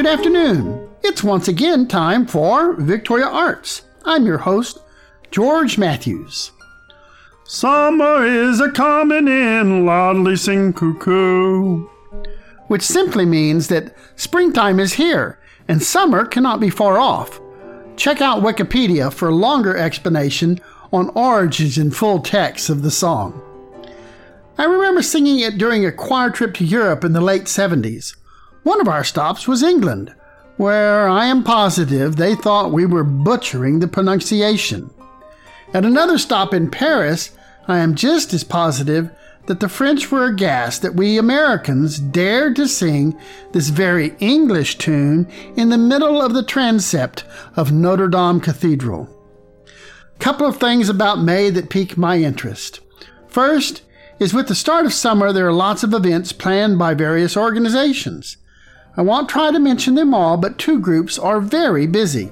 Good afternoon. It's once again time for Victoria Arts. I'm your host, George Matthews. Summer is a coming in, loudly sing cuckoo. Which simply means that springtime is here and summer cannot be far off. Check out Wikipedia for a longer explanation on origins and full text of the song. I remember singing it during a choir trip to Europe in the late 70s. One of our stops was England, where I am positive they thought we were butchering the pronunciation. At another stop in Paris, I am just as positive that the French were aghast that we Americans dared to sing this very English tune in the middle of the transept of Notre Dame Cathedral. Couple of things about May that pique my interest. First is with the start of summer, there are lots of events planned by various organizations. I won't try to mention them all, but two groups are very busy.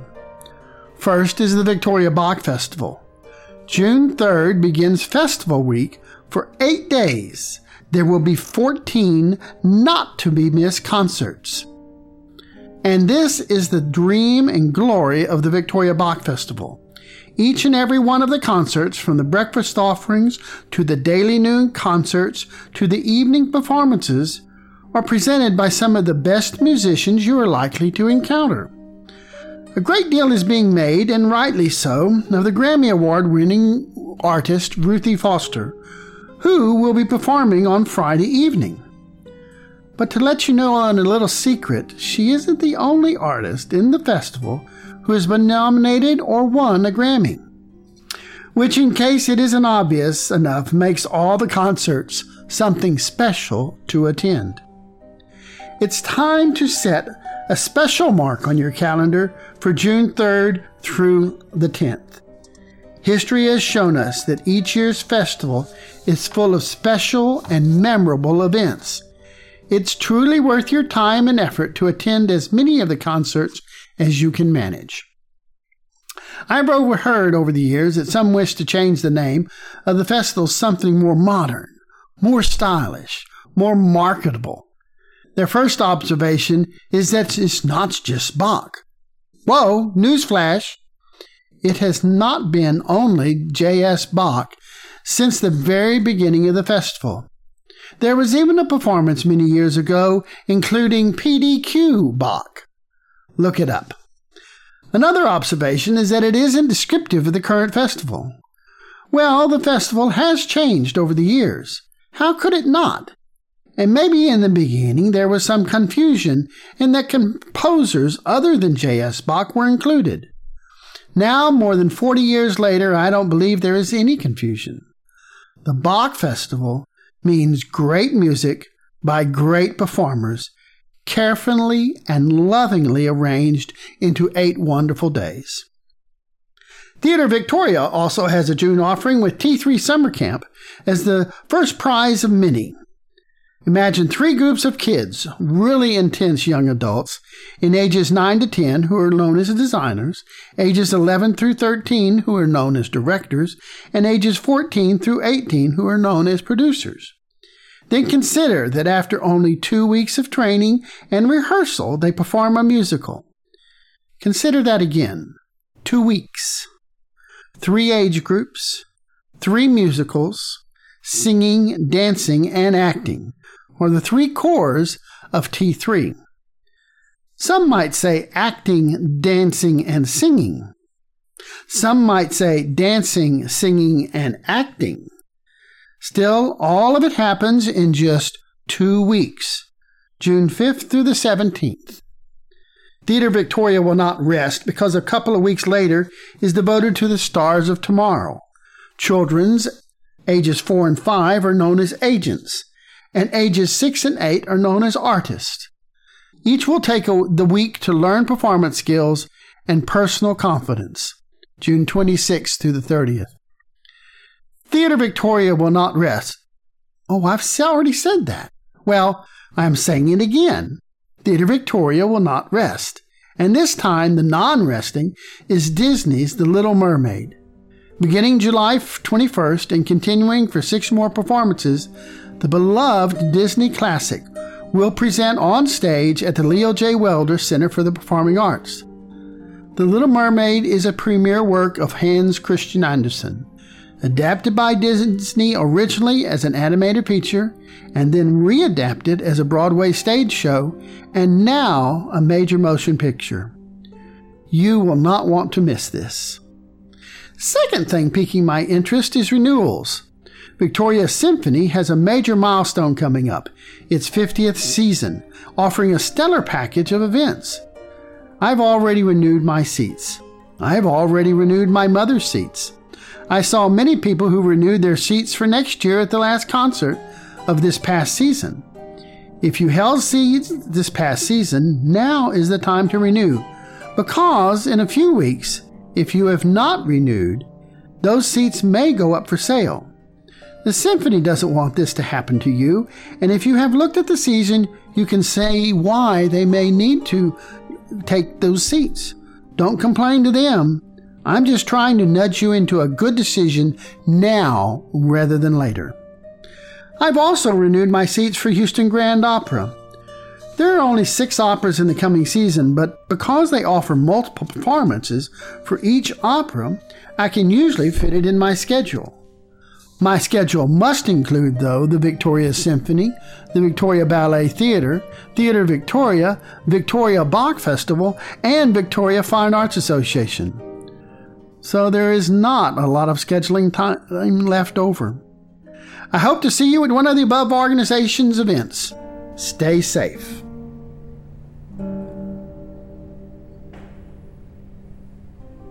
First is the Victoria Bach Festival. June 3rd begins Festival Week for eight days. There will be 14 not to be missed concerts. And this is the dream and glory of the Victoria Bach Festival. Each and every one of the concerts, from the breakfast offerings to the daily noon concerts to the evening performances, are presented by some of the best musicians you are likely to encounter. A great deal is being made, and rightly so, of the Grammy Award winning artist Ruthie Foster, who will be performing on Friday evening. But to let you know on a little secret, she isn't the only artist in the festival who has been nominated or won a Grammy. Which, in case it isn't obvious enough, makes all the concerts something special to attend. It's time to set a special mark on your calendar for June 3rd through the 10th. History has shown us that each year's festival is full of special and memorable events. It's truly worth your time and effort to attend as many of the concerts as you can manage. I've overheard over the years that some wish to change the name of the festival something more modern, more stylish, more marketable. Their first observation is that it's not just Bach. Whoa, newsflash! It has not been only J.S. Bach since the very beginning of the festival. There was even a performance many years ago including PDQ Bach. Look it up. Another observation is that it isn't descriptive of the current festival. Well, the festival has changed over the years. How could it not? And maybe in the beginning there was some confusion in that composers other than J.S. Bach were included. Now, more than 40 years later, I don't believe there is any confusion. The Bach Festival means great music by great performers, carefully and lovingly arranged into eight wonderful days. Theatre Victoria also has a June offering with T3 Summer Camp as the first prize of many. Imagine three groups of kids, really intense young adults, in ages 9 to 10 who are known as designers, ages 11 through 13 who are known as directors, and ages 14 through 18 who are known as producers. Then consider that after only two weeks of training and rehearsal, they perform a musical. Consider that again. Two weeks. Three age groups, three musicals, singing, dancing, and acting or the three cores of T3. Some might say acting, dancing, and singing. Some might say dancing, singing, and acting. Still, all of it happens in just two weeks, June 5th through the 17th. Theatre Victoria will not rest because a couple of weeks later is devoted to the stars of tomorrow. Children's ages 4 and 5 are known as agents, and ages 6 and 8 are known as artists. Each will take a, the week to learn performance skills and personal confidence, June 26th through the 30th. Theatre Victoria will not rest. Oh, I've already said that. Well, I'm saying it again. Theatre Victoria will not rest. And this time, the non resting is Disney's The Little Mermaid. Beginning July 21st and continuing for six more performances, the beloved Disney classic will present on stage at the Leo J. Welder Center for the Performing Arts. The Little Mermaid is a premiere work of Hans Christian Andersen, adapted by Disney originally as an animated feature and then readapted as a Broadway stage show and now a major motion picture. You will not want to miss this. Second thing piquing my interest is renewals. Victoria Symphony has a major milestone coming up, its 50th season, offering a stellar package of events. I've already renewed my seats. I've already renewed my mother's seats. I saw many people who renewed their seats for next year at the last concert of this past season. If you held seats this past season, now is the time to renew, because in a few weeks, if you have not renewed, those seats may go up for sale. The symphony doesn't want this to happen to you, and if you have looked at the season, you can say why they may need to take those seats. Don't complain to them. I'm just trying to nudge you into a good decision now rather than later. I've also renewed my seats for Houston Grand Opera. There are only six operas in the coming season, but because they offer multiple performances for each opera, I can usually fit it in my schedule. My schedule must include, though, the Victoria Symphony, the Victoria Ballet Theatre, Theatre Victoria, Victoria Bach Festival, and Victoria Fine Arts Association. So there is not a lot of scheduling time left over. I hope to see you at one of the above organization's events. Stay safe.